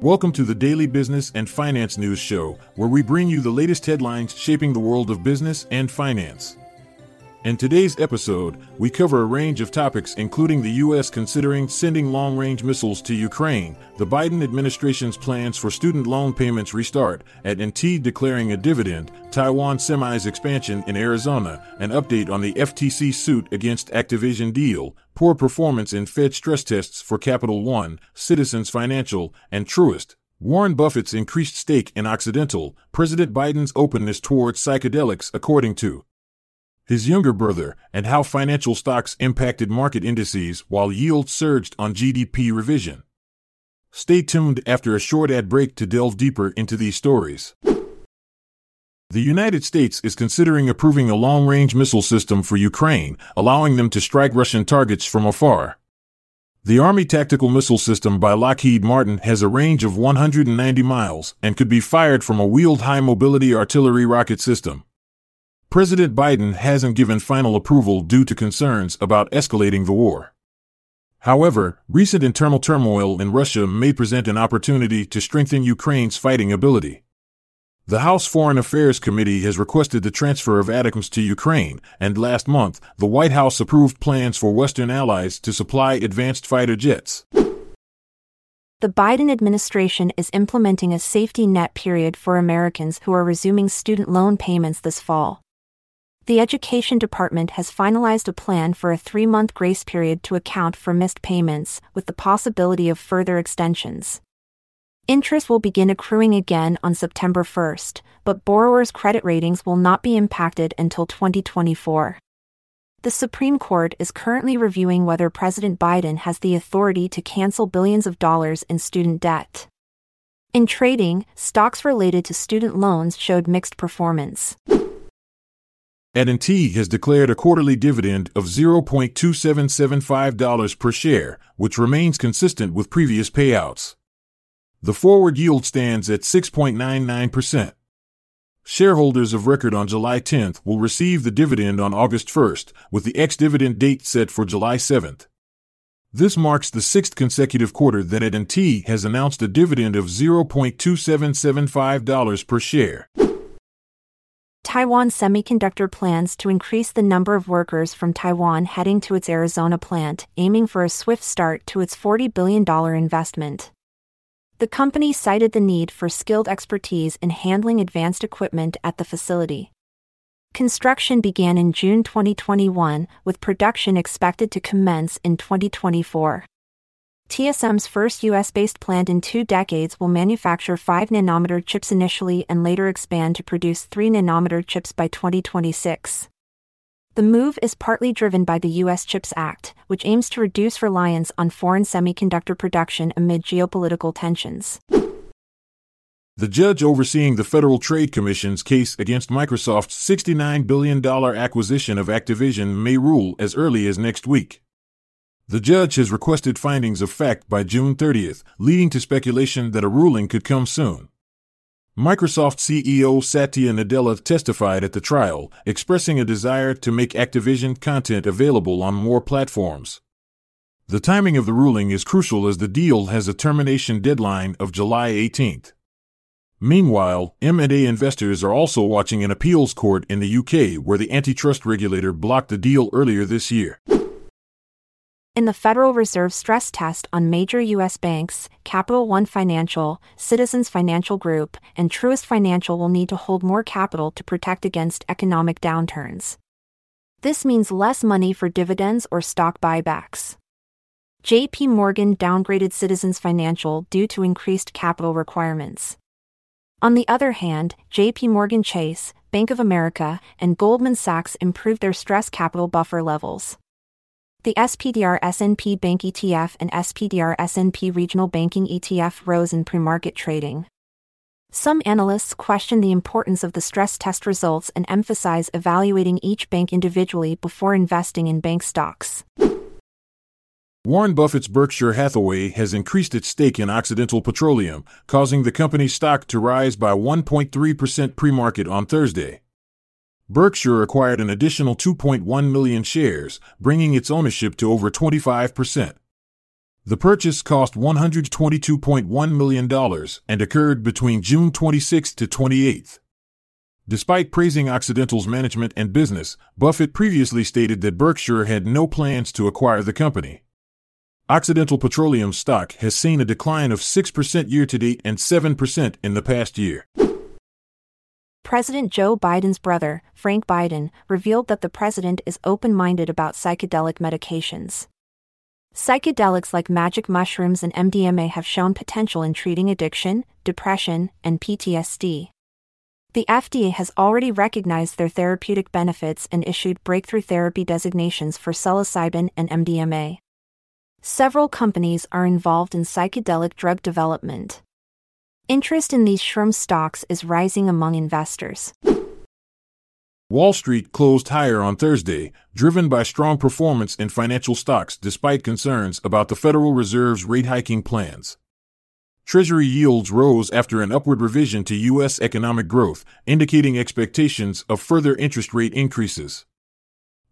Welcome to the Daily Business and Finance News Show, where we bring you the latest headlines shaping the world of business and finance. In today's episode, we cover a range of topics including the U.S. considering sending long range missiles to Ukraine, the Biden administration's plans for student loan payments restart, AT&T declaring a dividend, Taiwan Semi's expansion in Arizona, an update on the FTC suit against Activision deal, poor performance in Fed stress tests for Capital One, Citizens Financial, and Truist. Warren Buffett's increased stake in Occidental, President Biden's openness towards psychedelics, according to his younger brother, and how financial stocks impacted market indices while yields surged on GDP revision. Stay tuned after a short ad break to delve deeper into these stories. The United States is considering approving a long range missile system for Ukraine, allowing them to strike Russian targets from afar. The Army Tactical Missile System by Lockheed Martin has a range of 190 miles and could be fired from a wheeled high mobility artillery rocket system. President Biden hasn't given final approval due to concerns about escalating the war. However, recent internal turmoil in Russia may present an opportunity to strengthen Ukraine's fighting ability. The House Foreign Affairs Committee has requested the transfer of ATACMS to Ukraine, and last month, the White House approved plans for Western allies to supply advanced fighter jets. The Biden administration is implementing a safety net period for Americans who are resuming student loan payments this fall the Education Department has finalized a plan for a three month grace period to account for missed payments, with the possibility of further extensions. Interest will begin accruing again on September 1st, but borrowers' credit ratings will not be impacted until 2024. The Supreme Court is currently reviewing whether President Biden has the authority to cancel billions of dollars in student debt. In trading, stocks related to student loans showed mixed performance. AT&T has declared a quarterly dividend of $0.2775 per share, which remains consistent with previous payouts. The forward yield stands at 6.99%. Shareholders of record on July 10th will receive the dividend on August 1st, with the ex-dividend date set for July 7th. This marks the sixth consecutive quarter that AT&T has announced a dividend of $0.2775 per share. Taiwan Semiconductor plans to increase the number of workers from Taiwan heading to its Arizona plant, aiming for a swift start to its $40 billion investment. The company cited the need for skilled expertise in handling advanced equipment at the facility. Construction began in June 2021, with production expected to commence in 2024. TSM's first US based plant in two decades will manufacture 5 nanometer chips initially and later expand to produce 3 nanometer chips by 2026. The move is partly driven by the U.S. CHIPS Act, which aims to reduce reliance on foreign semiconductor production amid geopolitical tensions. The judge overseeing the Federal Trade Commission's case against Microsoft's $69 billion acquisition of Activision may rule as early as next week. The judge has requested findings of fact by June 30th, leading to speculation that a ruling could come soon. Microsoft CEO Satya Nadella testified at the trial, expressing a desire to make Activision content available on more platforms. The timing of the ruling is crucial as the deal has a termination deadline of July 18th. Meanwhile, M&A investors are also watching an appeals court in the UK where the antitrust regulator blocked the deal earlier this year. In the Federal Reserve stress test on major U.S. banks, Capital One Financial, Citizens Financial Group, and Truist Financial will need to hold more capital to protect against economic downturns. This means less money for dividends or stock buybacks. JP Morgan downgraded Citizens Financial due to increased capital requirements. On the other hand, JP Morgan Chase, Bank of America, and Goldman Sachs improved their stress capital buffer levels. The SPDR S&P Bank ETF and SPDR S&P Regional Banking ETF rose in pre-market trading. Some analysts question the importance of the stress test results and emphasize evaluating each bank individually before investing in bank stocks. Warren Buffett's Berkshire Hathaway has increased its stake in Occidental Petroleum, causing the company's stock to rise by 1.3% pre-market on Thursday. Berkshire acquired an additional 2.1 million shares, bringing its ownership to over 25%. The purchase cost $122.1 million and occurred between June 26 to 28. Despite praising Occidental's management and business, Buffett previously stated that Berkshire had no plans to acquire the company. Occidental Petroleum stock has seen a decline of 6% year to date and 7% in the past year. President Joe Biden's brother, Frank Biden, revealed that the president is open minded about psychedelic medications. Psychedelics like magic mushrooms and MDMA have shown potential in treating addiction, depression, and PTSD. The FDA has already recognized their therapeutic benefits and issued breakthrough therapy designations for psilocybin and MDMA. Several companies are involved in psychedelic drug development. Interest in these shroom stocks is rising among investors. Wall Street closed higher on Thursday, driven by strong performance in financial stocks despite concerns about the Federal Reserve's rate hiking plans. Treasury yields rose after an upward revision to U.S. economic growth, indicating expectations of further interest rate increases.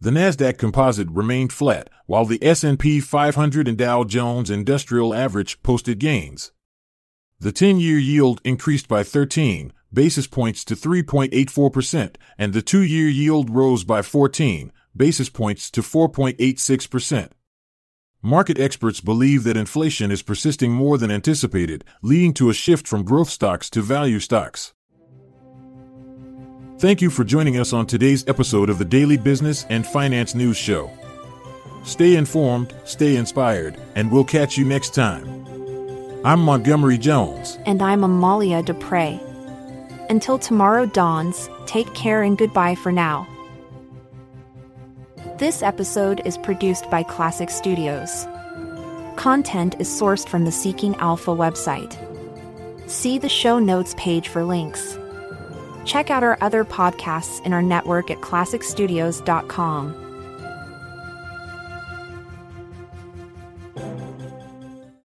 The Nasdaq Composite remained flat, while the S&P 500 and Dow Jones Industrial Average posted gains. The 10-year yield increased by 13 basis points to 3.84%, and the 2-year yield rose by 14 basis points to 4.86%. Market experts believe that inflation is persisting more than anticipated, leading to a shift from growth stocks to value stocks. Thank you for joining us on today's episode of the Daily Business and Finance News Show. Stay informed, stay inspired, and we'll catch you next time. I'm Montgomery Jones. And I'm Amalia Dupre. Until tomorrow dawns, take care and goodbye for now. This episode is produced by Klassic Studios. Content is sourced from the Seeking Alpha website. See the show notes page for links. Check out our other podcasts in our network at klassicstudios.com.